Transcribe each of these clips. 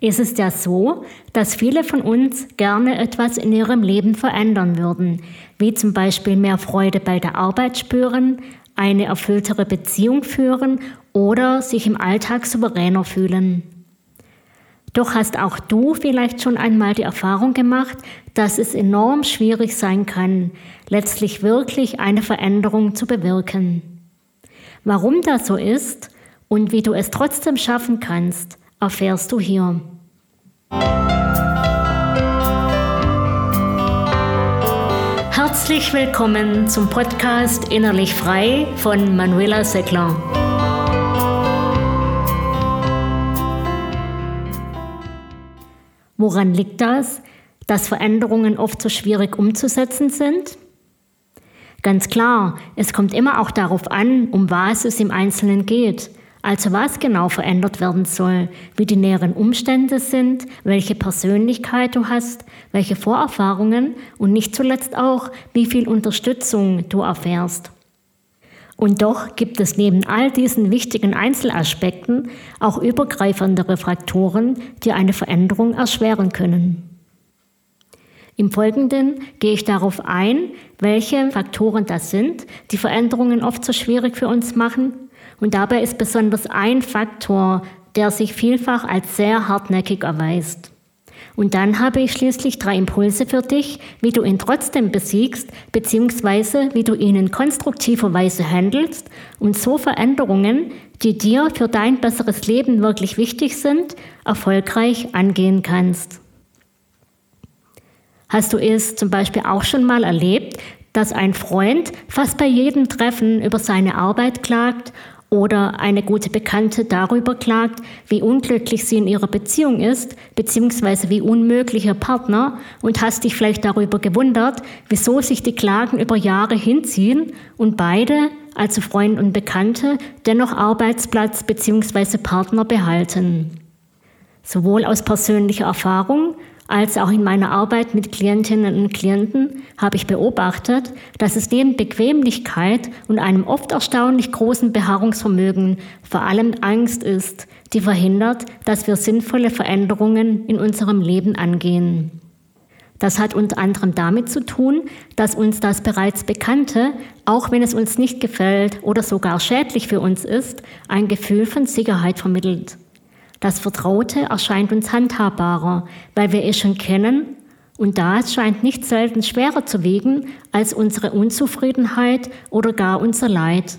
Es ist ja so, dass viele von uns gerne etwas in ihrem Leben verändern würden, wie zum Beispiel mehr Freude bei der Arbeit spüren, eine erfülltere Beziehung führen oder sich im Alltag souveräner fühlen. Doch hast auch du vielleicht schon einmal die Erfahrung gemacht, dass es enorm schwierig sein kann, letztlich wirklich eine Veränderung zu bewirken. Warum das so ist und wie du es trotzdem schaffen kannst, erfährst du hier. Herzlich willkommen zum Podcast Innerlich Frei von Manuela Seckler. Woran liegt das, dass Veränderungen oft so schwierig umzusetzen sind? Ganz klar, es kommt immer auch darauf an, um was es im Einzelnen geht. Also was genau verändert werden soll, wie die näheren Umstände sind, welche Persönlichkeit du hast, welche Vorerfahrungen und nicht zuletzt auch, wie viel Unterstützung du erfährst. Und doch gibt es neben all diesen wichtigen Einzelaspekten auch übergreifendere Faktoren, die eine Veränderung erschweren können. Im Folgenden gehe ich darauf ein, welche Faktoren das sind, die Veränderungen oft so schwierig für uns machen und dabei ist besonders ein Faktor, der sich vielfach als sehr hartnäckig erweist. Und dann habe ich schließlich drei Impulse für dich, wie du ihn trotzdem besiegst, beziehungsweise wie du ihn in konstruktiver Weise handelst und so Veränderungen, die dir für dein besseres Leben wirklich wichtig sind, erfolgreich angehen kannst. Hast du es zum Beispiel auch schon mal erlebt, dass ein Freund fast bei jedem Treffen über seine Arbeit klagt oder eine gute Bekannte darüber klagt, wie unglücklich sie in ihrer Beziehung ist, beziehungsweise wie unmöglich ihr Partner und hast dich vielleicht darüber gewundert, wieso sich die Klagen über Jahre hinziehen und beide, also Freund und Bekannte, dennoch Arbeitsplatz beziehungsweise Partner behalten. Sowohl aus persönlicher Erfahrung als auch in meiner Arbeit mit Klientinnen und Klienten habe ich beobachtet, dass es neben Bequemlichkeit und einem oft erstaunlich großen Beharrungsvermögen vor allem Angst ist, die verhindert, dass wir sinnvolle Veränderungen in unserem Leben angehen. Das hat unter anderem damit zu tun, dass uns das bereits Bekannte, auch wenn es uns nicht gefällt oder sogar schädlich für uns ist, ein Gefühl von Sicherheit vermittelt. Das Vertraute erscheint uns handhabbarer, weil wir es schon kennen und das scheint nicht selten schwerer zu wiegen als unsere Unzufriedenheit oder gar unser Leid.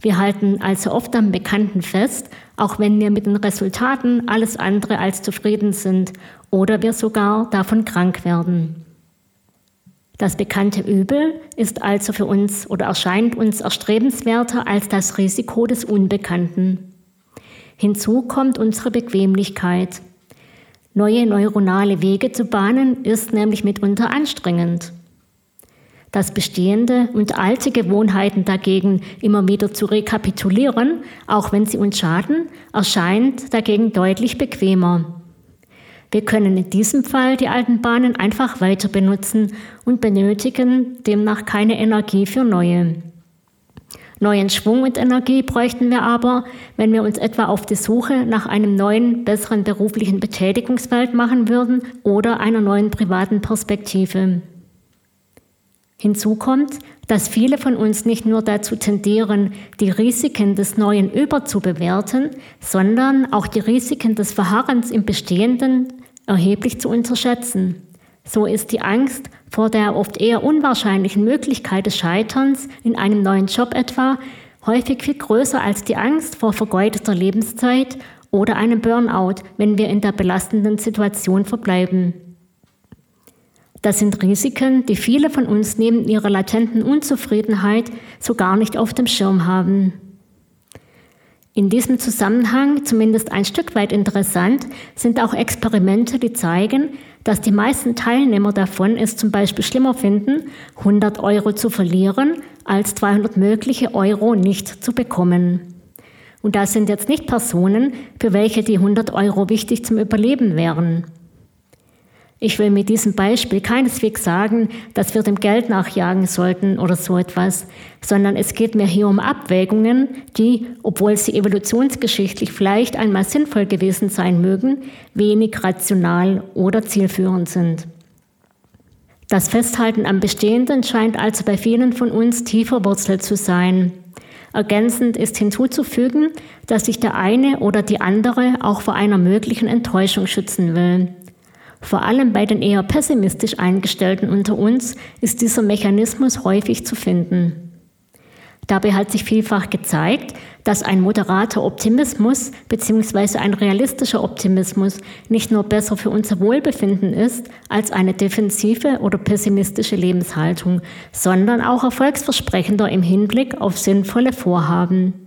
Wir halten also oft am Bekannten fest, auch wenn wir mit den Resultaten alles andere als zufrieden sind oder wir sogar davon krank werden. Das bekannte Übel ist also für uns oder erscheint uns erstrebenswerter als das Risiko des Unbekannten. Hinzu kommt unsere Bequemlichkeit. Neue neuronale Wege zu bahnen ist nämlich mitunter anstrengend. Das Bestehende und alte Gewohnheiten dagegen immer wieder zu rekapitulieren, auch wenn sie uns schaden, erscheint dagegen deutlich bequemer. Wir können in diesem Fall die alten Bahnen einfach weiter benutzen und benötigen demnach keine Energie für neue. Neuen Schwung und Energie bräuchten wir aber, wenn wir uns etwa auf die Suche nach einem neuen, besseren beruflichen Betätigungsfeld machen würden oder einer neuen privaten Perspektive. Hinzu kommt, dass viele von uns nicht nur dazu tendieren, die Risiken des Neuen überzubewerten, sondern auch die Risiken des Verharrens im Bestehenden erheblich zu unterschätzen. So ist die Angst vor der oft eher unwahrscheinlichen Möglichkeit des Scheiterns in einem neuen Job etwa häufig viel größer als die Angst vor vergeudeter Lebenszeit oder einem Burnout, wenn wir in der belastenden Situation verbleiben. Das sind Risiken, die viele von uns neben ihrer latenten Unzufriedenheit so gar nicht auf dem Schirm haben. In diesem Zusammenhang, zumindest ein Stück weit interessant, sind auch Experimente, die zeigen, dass die meisten Teilnehmer davon es zum Beispiel schlimmer finden, 100 Euro zu verlieren, als 200 mögliche Euro nicht zu bekommen. Und das sind jetzt nicht Personen, für welche die 100 Euro wichtig zum Überleben wären. Ich will mit diesem Beispiel keineswegs sagen, dass wir dem Geld nachjagen sollten oder so etwas, sondern es geht mir hier um Abwägungen, die, obwohl sie evolutionsgeschichtlich vielleicht einmal sinnvoll gewesen sein mögen, wenig rational oder zielführend sind. Das Festhalten am Bestehenden scheint also bei vielen von uns tiefer Wurzel zu sein. Ergänzend ist hinzuzufügen, dass sich der eine oder die andere auch vor einer möglichen Enttäuschung schützen will. Vor allem bei den eher pessimistisch eingestellten unter uns ist dieser Mechanismus häufig zu finden. Dabei hat sich vielfach gezeigt, dass ein moderater Optimismus bzw. ein realistischer Optimismus nicht nur besser für unser Wohlbefinden ist als eine defensive oder pessimistische Lebenshaltung, sondern auch erfolgsversprechender im Hinblick auf sinnvolle Vorhaben.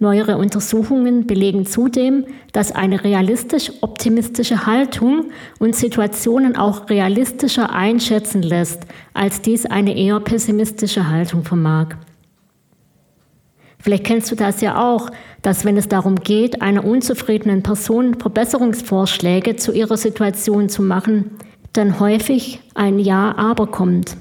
Neuere Untersuchungen belegen zudem, dass eine realistisch-optimistische Haltung uns Situationen auch realistischer einschätzen lässt, als dies eine eher pessimistische Haltung vermag. Vielleicht kennst du das ja auch, dass wenn es darum geht, einer unzufriedenen Person Verbesserungsvorschläge zu ihrer Situation zu machen, dann häufig ein Ja, aber kommt.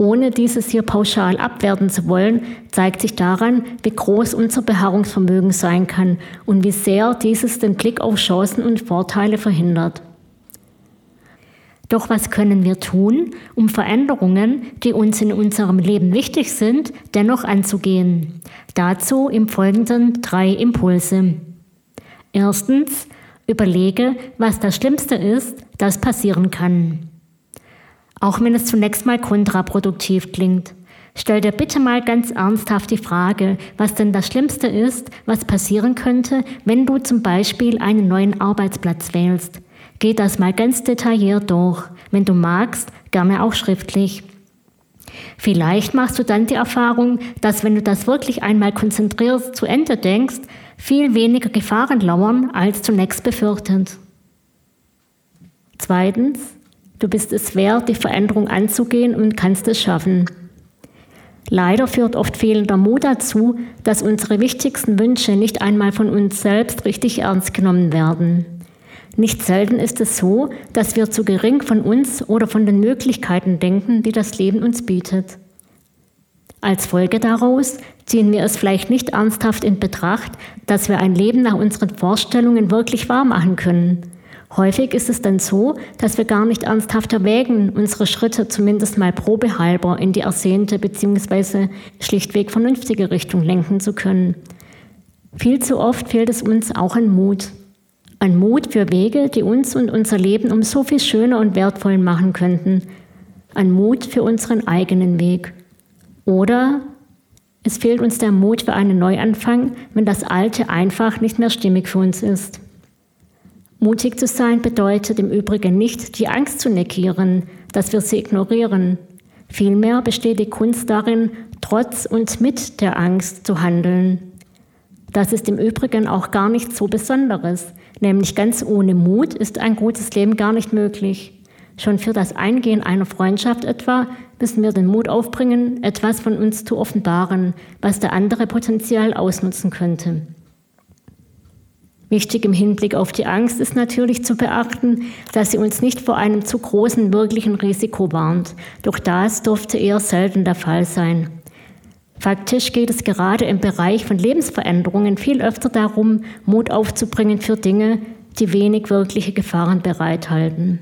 Ohne dieses hier pauschal abwerten zu wollen, zeigt sich daran, wie groß unser Beharrungsvermögen sein kann und wie sehr dieses den Blick auf Chancen und Vorteile verhindert. Doch was können wir tun, um Veränderungen, die uns in unserem Leben wichtig sind, dennoch anzugehen? Dazu im Folgenden drei Impulse. Erstens, überlege, was das Schlimmste ist, das passieren kann auch wenn es zunächst mal kontraproduktiv klingt. Stell dir bitte mal ganz ernsthaft die Frage, was denn das Schlimmste ist, was passieren könnte, wenn du zum Beispiel einen neuen Arbeitsplatz wählst. Geh das mal ganz detailliert durch. Wenn du magst, gerne auch schriftlich. Vielleicht machst du dann die Erfahrung, dass wenn du das wirklich einmal konzentriert zu Ende denkst, viel weniger Gefahren lauern als zunächst befürchtet. Zweitens, Du bist es wert, die Veränderung anzugehen und kannst es schaffen. Leider führt oft fehlender Mut dazu, dass unsere wichtigsten Wünsche nicht einmal von uns selbst richtig ernst genommen werden. Nicht selten ist es so, dass wir zu gering von uns oder von den Möglichkeiten denken, die das Leben uns bietet. Als Folge daraus ziehen wir es vielleicht nicht ernsthaft in Betracht, dass wir ein Leben nach unseren Vorstellungen wirklich wahr machen können Häufig ist es dann so, dass wir gar nicht ernsthaft erwägen, unsere Schritte zumindest mal probehalber in die ersehnte bzw. schlichtweg vernünftige Richtung lenken zu können. Viel zu oft fehlt es uns auch an Mut. An Mut für Wege, die uns und unser Leben um so viel schöner und wertvoll machen könnten. An Mut für unseren eigenen Weg. Oder es fehlt uns der Mut für einen Neuanfang, wenn das Alte einfach nicht mehr stimmig für uns ist. Mutig zu sein bedeutet im Übrigen nicht, die Angst zu negieren, dass wir sie ignorieren. Vielmehr besteht die Kunst darin, trotz und mit der Angst zu handeln. Das ist im Übrigen auch gar nichts so Besonderes, nämlich ganz ohne Mut ist ein gutes Leben gar nicht möglich. Schon für das Eingehen einer Freundschaft etwa müssen wir den Mut aufbringen, etwas von uns zu offenbaren, was der andere potenziell ausnutzen könnte. Wichtig im Hinblick auf die Angst ist natürlich zu beachten, dass sie uns nicht vor einem zu großen wirklichen Risiko warnt. Doch das dürfte eher selten der Fall sein. Faktisch geht es gerade im Bereich von Lebensveränderungen viel öfter darum, Mut aufzubringen für Dinge, die wenig wirkliche Gefahren bereithalten.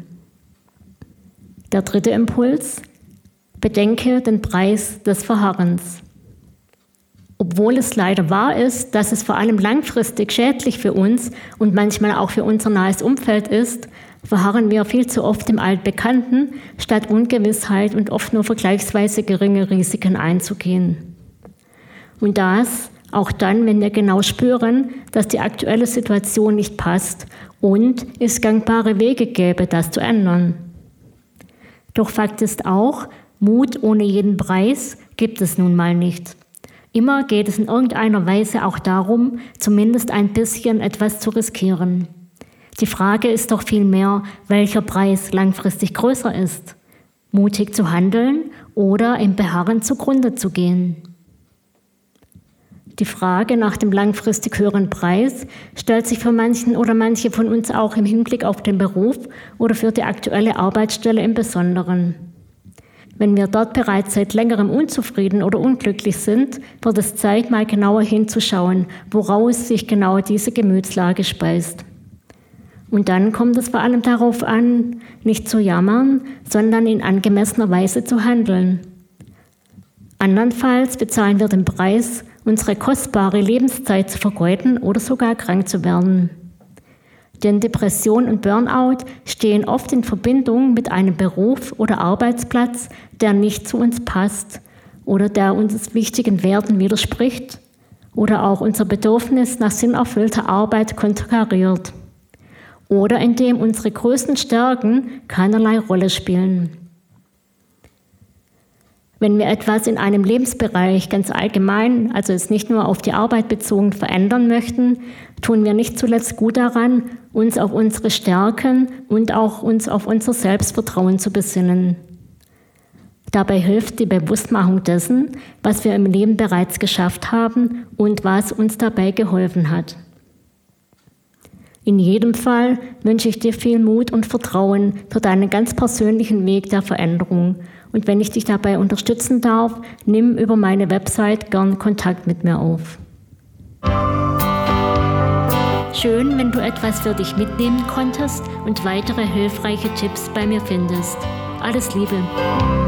Der dritte Impuls. Bedenke den Preis des Verharrens. Obwohl es leider wahr ist, dass es vor allem langfristig schädlich für uns und manchmal auch für unser nahes Umfeld ist, verharren wir viel zu oft im Altbekannten, statt Ungewissheit und oft nur vergleichsweise geringe Risiken einzugehen. Und das auch dann, wenn wir genau spüren, dass die aktuelle Situation nicht passt und es gangbare Wege gäbe, das zu ändern. Doch Fakt ist auch, Mut ohne jeden Preis gibt es nun mal nicht. Immer geht es in irgendeiner Weise auch darum, zumindest ein bisschen etwas zu riskieren. Die Frage ist doch vielmehr, welcher Preis langfristig größer ist. Mutig zu handeln oder im Beharren zugrunde zu gehen. Die Frage nach dem langfristig höheren Preis stellt sich für manchen oder manche von uns auch im Hinblick auf den Beruf oder für die aktuelle Arbeitsstelle im Besonderen. Wenn wir dort bereits seit längerem unzufrieden oder unglücklich sind, wird es Zeit, mal genauer hinzuschauen, woraus sich genau diese Gemütslage speist. Und dann kommt es vor allem darauf an, nicht zu jammern, sondern in angemessener Weise zu handeln. Andernfalls bezahlen wir den Preis, unsere kostbare Lebenszeit zu vergeuden oder sogar krank zu werden. Denn Depression und Burnout stehen oft in Verbindung mit einem Beruf oder Arbeitsplatz, der nicht zu uns passt oder der uns wichtigen Werten widerspricht oder auch unser Bedürfnis nach sinnerfüllter Arbeit konterkariert oder in dem unsere größten Stärken keinerlei Rolle spielen. Wenn wir etwas in einem Lebensbereich ganz allgemein, also es nicht nur auf die Arbeit bezogen, verändern möchten, tun wir nicht zuletzt gut daran, uns auf unsere Stärken und auch uns auf unser Selbstvertrauen zu besinnen. Dabei hilft die Bewusstmachung dessen, was wir im Leben bereits geschafft haben und was uns dabei geholfen hat. In jedem Fall wünsche ich dir viel Mut und Vertrauen für deinen ganz persönlichen Weg der Veränderung. Und wenn ich dich dabei unterstützen darf, nimm über meine Website gern Kontakt mit mir auf. Schön, wenn du etwas für dich mitnehmen konntest und weitere hilfreiche Tipps bei mir findest. Alles Liebe.